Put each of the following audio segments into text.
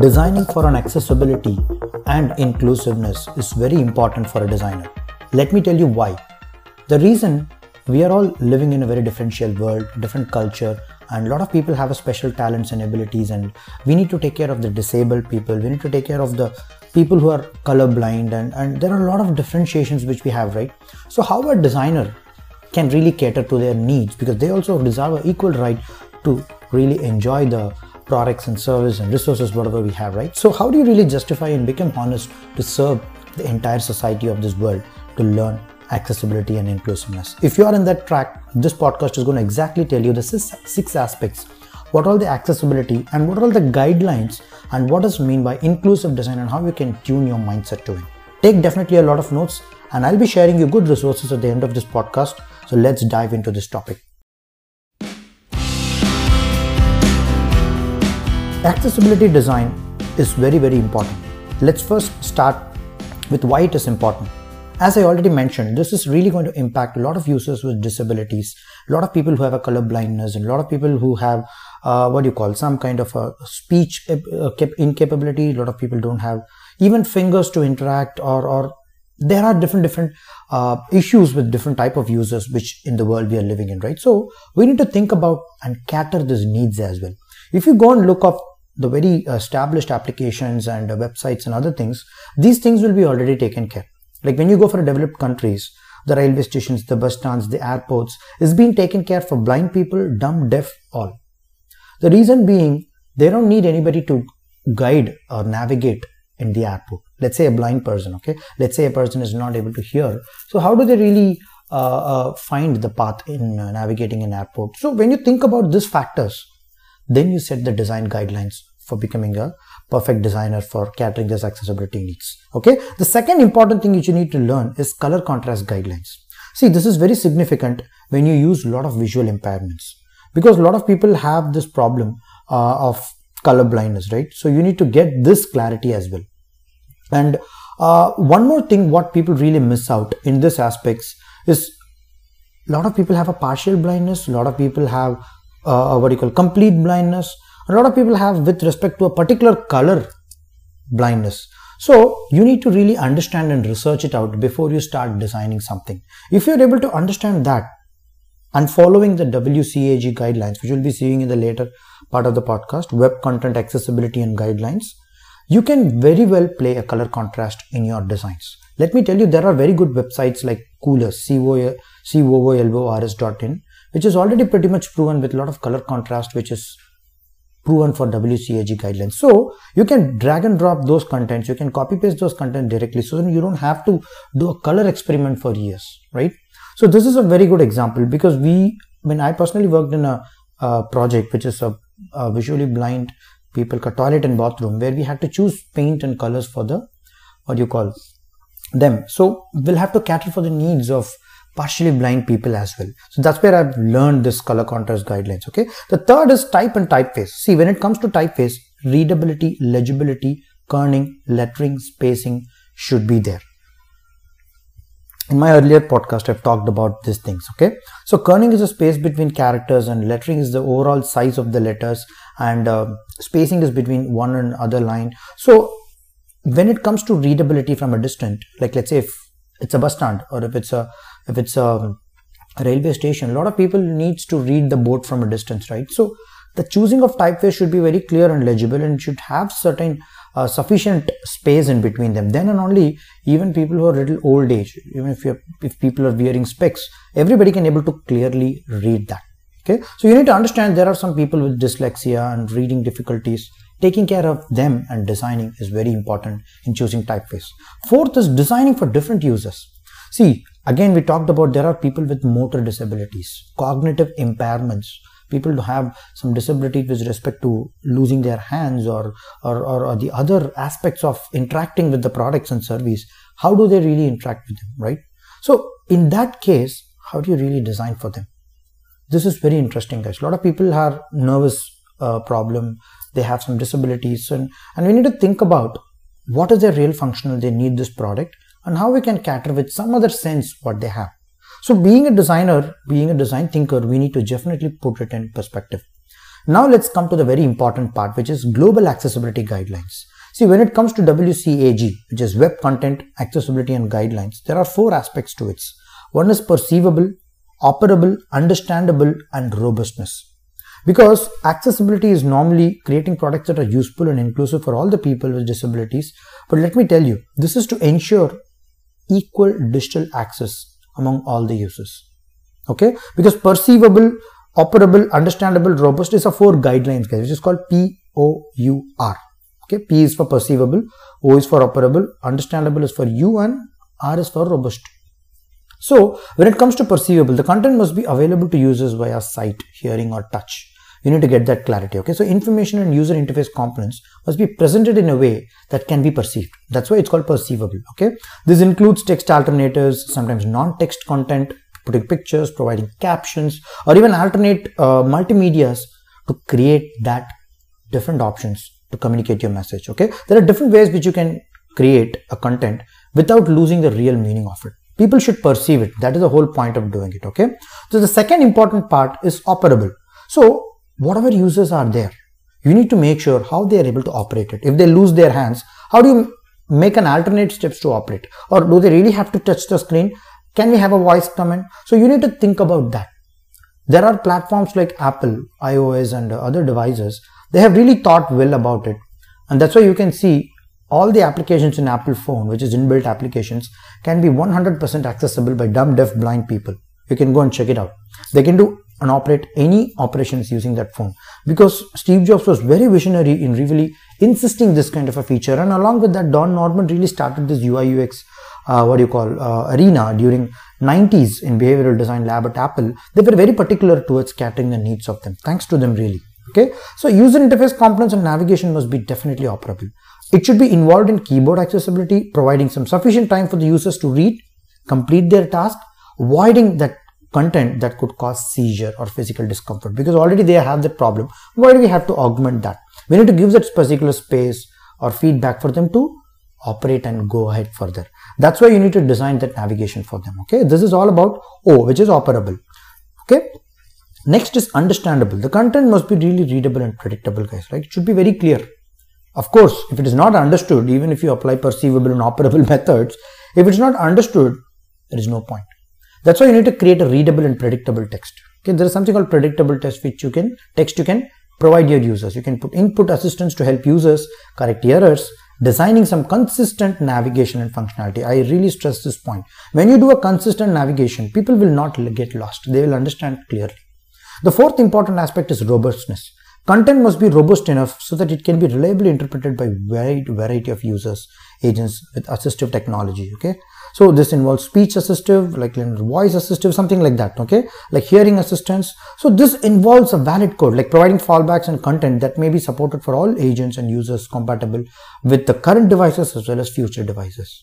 Designing for an accessibility and inclusiveness is very important for a designer. Let me tell you why. The reason we are all living in a very differential world, different culture, and a lot of people have a special talents and abilities, and we need to take care of the disabled people. We need to take care of the people who are colorblind, and, and there are a lot of differentiations which we have, right? So, how a designer can really cater to their needs because they also deserve an equal right to really enjoy the products and service and resources whatever we have right? So how do you really justify and become honest to serve the entire society of this world to learn accessibility and inclusiveness? If you are in that track this podcast is going to exactly tell you the six, aspects. What are the accessibility and what are the guidelines and what does mean by inclusive design and how you can tune your mindset to it? Take definitely a lot of notes and i'll be sharing you good resources at the end of this podcast. So let's dive into this topic Accessibility design is very, very important. Let's first start with why it is important. As I already mentioned, this is really going to impact a lot of users with disabilities, a lot of people who have a color blindness, and a lot of people who have uh, what do you call some kind of a speech uh, incapability. A lot of people don't have even fingers to interact, or or there are different different uh, issues with different type of users which in the world we are living in, right? So we need to think about and cater these needs as well. If you go and look up the very established applications and websites and other things, these things will be already taken care. Like when you go for developed countries, the railway stations, the bus stands, the airports is being taken care for blind people, dumb, deaf, all. The reason being they don't need anybody to guide or navigate in the airport. Let's say a blind person, okay? Let's say a person is not able to hear. So how do they really uh, uh, find the path in uh, navigating an airport? So when you think about these factors, then you set the design guidelines for becoming a perfect designer for catering those accessibility needs. Okay. The second important thing which you need to learn is color contrast guidelines. See, this is very significant when you use a lot of visual impairments because a lot of people have this problem uh, of color blindness, right? So you need to get this clarity as well. And uh, one more thing, what people really miss out in this aspects is a lot of people have a partial blindness. A lot of people have uh, what you call complete blindness a lot of people have with respect to a particular color blindness. So you need to really understand and research it out before you start designing something. If you're able to understand that and following the WCAG guidelines which we'll be seeing in the later part of the podcast web content accessibility and guidelines you can very well play a color contrast in your designs. Let me tell you there are very good websites like Cooler, coolors c-o-o-l-o-r-s.in which is already pretty much proven with a lot of color contrast which is proven for WCAG guidelines. So you can drag and drop those contents, you can copy paste those content directly so you don't have to do a color experiment for years, right? So this is a very good example because we, I mean, I personally worked in a, a project which is a, a visually blind people toilet and bathroom where we had to choose paint and colors for the what you call them. So we'll have to cater for the needs of partially blind people as well. So that's where I've learned this color contrast guidelines. Okay. The third is type and typeface. See, when it comes to typeface, readability, legibility, kerning, lettering, spacing should be there. In my earlier podcast, I've talked about these things. Okay. So kerning is a space between characters and lettering is the overall size of the letters and uh, spacing is between one and other line. So when it comes to readability from a distance, like let's say if it's a bus stand or if it's a if it's a railway station a lot of people needs to read the board from a distance right? So the choosing of typeface should be very clear and legible and should have certain uh, sufficient space in between them. Then and only even people who are little old age even if you if people are wearing specs everybody can able to clearly read that okay? So you need to understand there are some people with dyslexia and reading difficulties. Taking care of them and designing is very important in choosing typeface fourth is designing for different users. See Again, we talked about there are people with motor disabilities, cognitive impairments, people who have some disability with respect to losing their hands or, or, or, or, the other aspects of interacting with the products and service. How do they really interact with them, right? So in that case, how do you really design for them? This is very interesting, guys. A lot of people have nervous uh, problem. They have some disabilities and, and we need to think about what is their real functional they need this product and how we can cater with some other sense what they have. So being a designer, being a design thinker, we need to definitely put it in perspective. Now let's come to the very important part, which is global accessibility guidelines. See, when it comes to WCAG, which is Web Content Accessibility and Guidelines, there are four aspects to it. One is perceivable, operable, understandable, and robustness. Because accessibility is normally creating products that are useful and inclusive for all the people with disabilities. But let me tell you, this is to ensure equal digital access among all the users. Okay, because perceivable, operable, understandable, robust is a four guidelines, guys, which is called POUR. Okay, P is for perceivable, O is for operable, understandable is for U, and R is for robust. So, when it comes to perceivable, the content must be available to users via sight, hearing, or touch you need to get that clarity okay? So information and user interface components must be presented in a way that can be perceived. That's why it's called perceivable okay? This includes text alternatives sometimes non-text content putting pictures providing captions or even alternate uh, multimedias to create that different options to communicate your message okay? There are different ways which you can create a content without losing the real meaning of it. People should perceive it. That is the whole point of doing it okay? So the second important part is operable. So whatever users are there, you need to make sure how they are able to operate it. If they lose their hands, how do you make an alternate steps to operate? Or do they really have to touch the screen? Can we have a voice command? So you need to think about that. There are platforms like Apple, iOS and other devices. They have really thought well about it. And that's why you can see all the applications in Apple phone, which is inbuilt applications, can be 100% accessible by dumb, deaf, blind people. You can go and check it out. They can do and operate any operations using that phone. Because Steve Jobs was very visionary in really insisting this kind of a feature and along with that Don Norman really started this UI UX uh, what do you call uh, arena during 90s in behavioral design lab at Apple. They were very particular towards catering the needs of them. Thanks to them really. Okay? So user interface components and navigation must be definitely operable. It should be involved in keyboard accessibility providing some sufficient time for the users to read complete their task avoiding that content that could cause seizure or physical discomfort because already they have the problem. Why do we have to augment that? We need to give that particular space or feedback for them to operate and go ahead further. That's why you need to design that navigation for them okay? This is all about o which is operable okay? Next is understandable. The content must be really readable and predictable guys right? It should be very clear. Of course if it is not understood even if you apply perceivable and operable methods if it's not understood there is no point that's why you need to create a readable and predictable text. Okay, there is something called predictable text which you can text you can provide your users. You can put input assistance to help users correct errors, designing some consistent navigation and functionality. I really stress this point. When you do a consistent navigation, people will not get lost. They will understand clearly. The fourth important aspect is robustness. Content must be robust enough so that it can be reliably interpreted by wide variety of users, agents with assistive technology. Okay, so this involves speech assistive, like voice assistive, something like that. Okay, like hearing assistance. So this involves a valid code, like providing fallbacks and content that may be supported for all agents and users compatible with the current devices as well as future devices.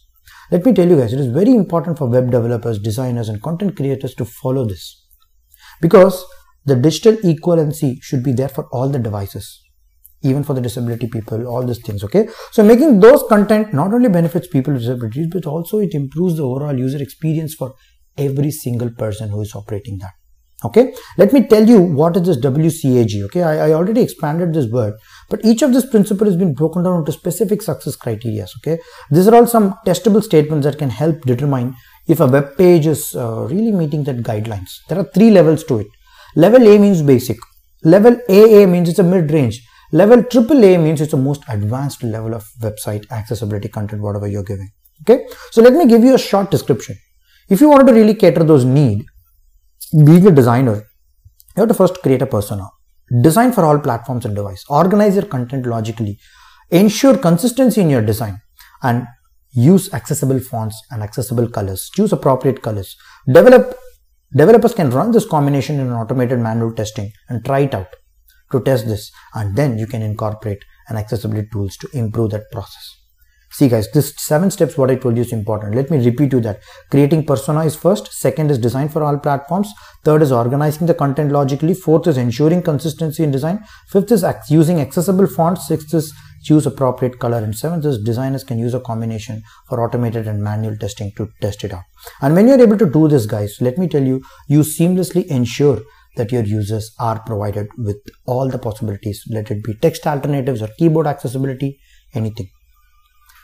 Let me tell you guys, it is very important for web developers, designers, and content creators to follow this because the digital equivalency should be there for all the devices even for the disability people all these things okay? So making those content not only benefits people with disabilities but also it improves the overall user experience for every single person who is operating that okay? Let me tell you what is this wcag okay? I, I, already expanded this word but each of this principle has been broken down into specific success criteria okay? These are all some testable statements that can help determine if a web page is uh, really meeting that guidelines. There are three levels to it level a means basic level aa means it's a mid-range Level AAA means it's the most advanced level of website accessibility content, whatever you're giving. Okay. So let me give you a short description. If you wanted to really cater those need, being a designer, you have to first create a persona. Design for all platforms and device. Organize your content logically. Ensure consistency in your design and use accessible fonts and accessible colors. Choose appropriate colors. Develop Developers can run this combination in an automated manual testing and try it out to test this and then you can incorporate an accessibility tools to improve that process. See guys this seven steps what i told you is important. Let me repeat you that. Creating persona is first second is design for all platforms third is organizing the content logically fourth is ensuring consistency in design fifth is using accessible fonts sixth is choose appropriate color and seventh is designers can use a combination for automated and manual testing to test it out. And when you're able to do this guys let me tell you you seamlessly ensure that your users are provided with all the possibilities. Let it be text alternatives or keyboard accessibility anything.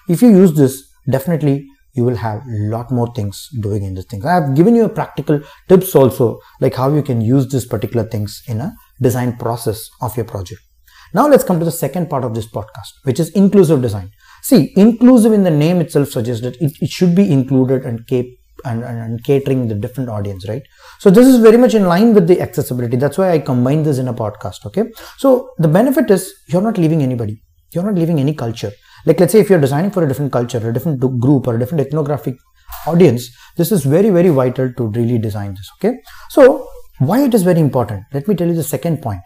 If you use this definitely you will have a lot more things doing in this thing. I have given you a practical tips also like how you can use these particular things in a design process of your project now let's come to the second part of this podcast which is inclusive design. See inclusive in the name itself suggests that it, it should be included and kept and, and, and, catering the different audience right? So this is very much in line with the accessibility. That's why i combine this in a podcast okay? So the benefit is you're not leaving anybody. You're not leaving any culture. Like let's say if you're designing for a different culture a different group or a different ethnographic audience this is very very vital to really design this okay? So why it is very important? Let me tell you the second point.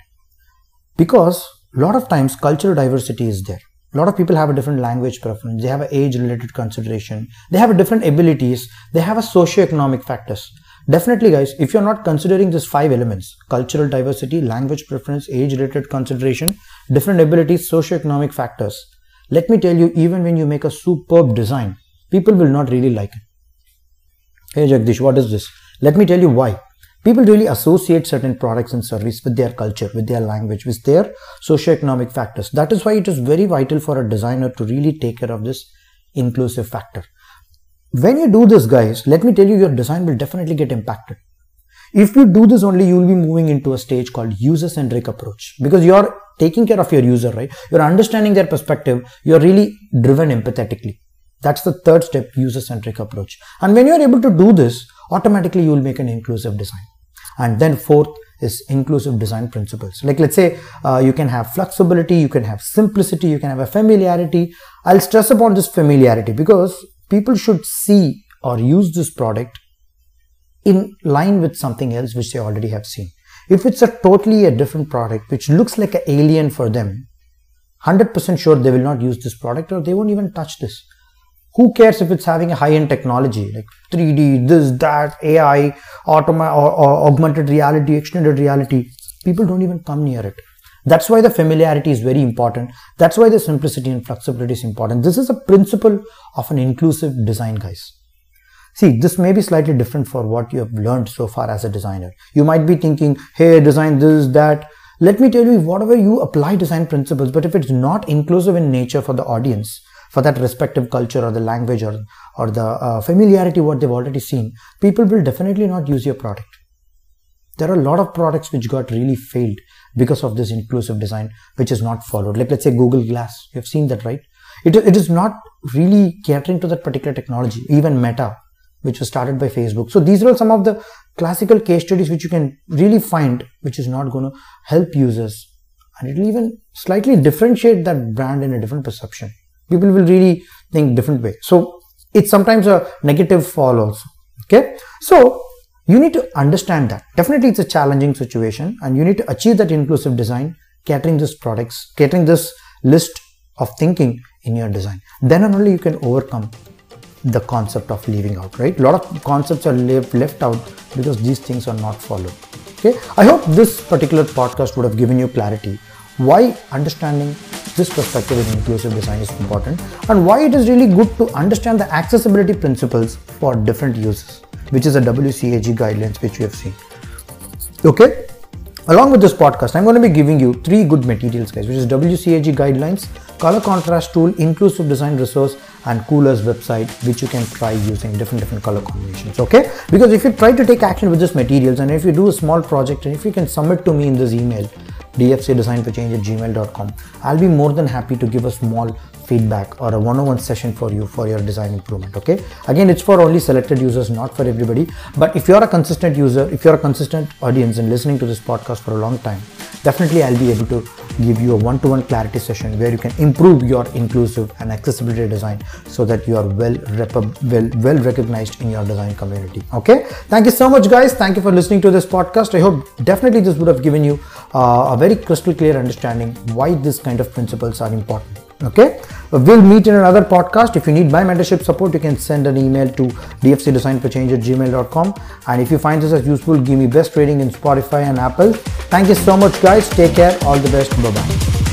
Because a lot of times cultural diversity is there. A lot of people have a different language preference. They have an age related consideration. They have different abilities. They have a socio-economic factors. Definitely guys if you're not considering these five elements cultural diversity language preference age related consideration different abilities socio-economic factors let me tell you even when you make a superb design people will not really like it. Hey Jagadeesh what is this? Let me tell you why People really associate certain products and service with their culture, with their language, with their socio-economic factors. That is why it is very vital for a designer to really take care of this inclusive factor. When you do this guys, let me tell you your design will definitely get impacted. If you do this only, you will be moving into a stage called user-centric approach because you're taking care of your user, right? You're understanding their perspective. You're really driven empathetically. That's the third step, user-centric approach. And when you're able to do this, automatically you will make an inclusive design and then fourth is inclusive design principles. Like let's say uh, you can have flexibility you can have simplicity you can have a familiarity. I'll stress upon this familiarity because people should see or use this product in line with something else which they already have seen. If it's a totally a different product which looks like an alien for them 100% sure they will not use this product or they won't even touch this who cares if it's having a high-end technology like 3d this that ai automa- or, or augmented reality extended reality? People don't even come near it. That's why the familiarity is very important. That's why the simplicity and flexibility is important. This is a principle of an inclusive design guys. See this may be slightly different for what you have learned so far as a designer. You might be thinking hey design this that. Let me tell you whatever you apply design principles but if it's not inclusive in nature for the audience for that respective culture or the language or, or the uh, familiarity what they've already seen, people will definitely not use your product. There are a lot of products which got really failed because of this inclusive design, which is not followed. Like let's say Google Glass, you have seen that, right? It, it is not really catering to that particular technology, even Meta, which was started by Facebook. So these are all some of the classical case studies which you can really find, which is not going to help users and it will even slightly differentiate that brand in a different perception people will really think different way. So it's sometimes a negative fall also okay? So you need to understand that. Definitely it's a challenging situation and you need to achieve that inclusive design catering this products catering this list of thinking in your design. Then only you can overcome the concept of leaving out right? A lot of concepts are left, left out because these things are not followed okay? I hope this particular podcast would have given you clarity why understanding this perspective in inclusive design is important and why it is really good to understand the accessibility principles for different uses, which is a WCAG guidelines which we have seen. Okay, along with this podcast, I'm going to be giving you three good materials, guys, which is WCAG guidelines, color contrast tool, inclusive design resource, and coolors website, which you can try using different different color combinations. Okay, because if you try to take action with these materials, and if you do a small project, and if you can submit to me in this email, dfcdesignforchange at gmail.com. I'll be more than happy to give a small feedback or a one-on-one session for you for your design improvement okay? Again it's for only selected users not for everybody. But if you're a consistent user if you're a consistent audience and listening to this podcast for a long time definitely i'll be able to give you a one-to-one clarity session where you can improve your inclusive and accessibility design so that you are well well well recognized in your design community okay? Thank you so much guys. Thank you for listening to this podcast. I hope definitely this would have given you Uh, a very crystal clear understanding why this kind of principles are important okay? We'll meet in another podcast. If you need my mentorship support you can send an email to dfcdesignforchange at gmail.com and if you find this as useful give me best rating in spotify and apple. Thank you so much guys. Take care. All the best. Bye bye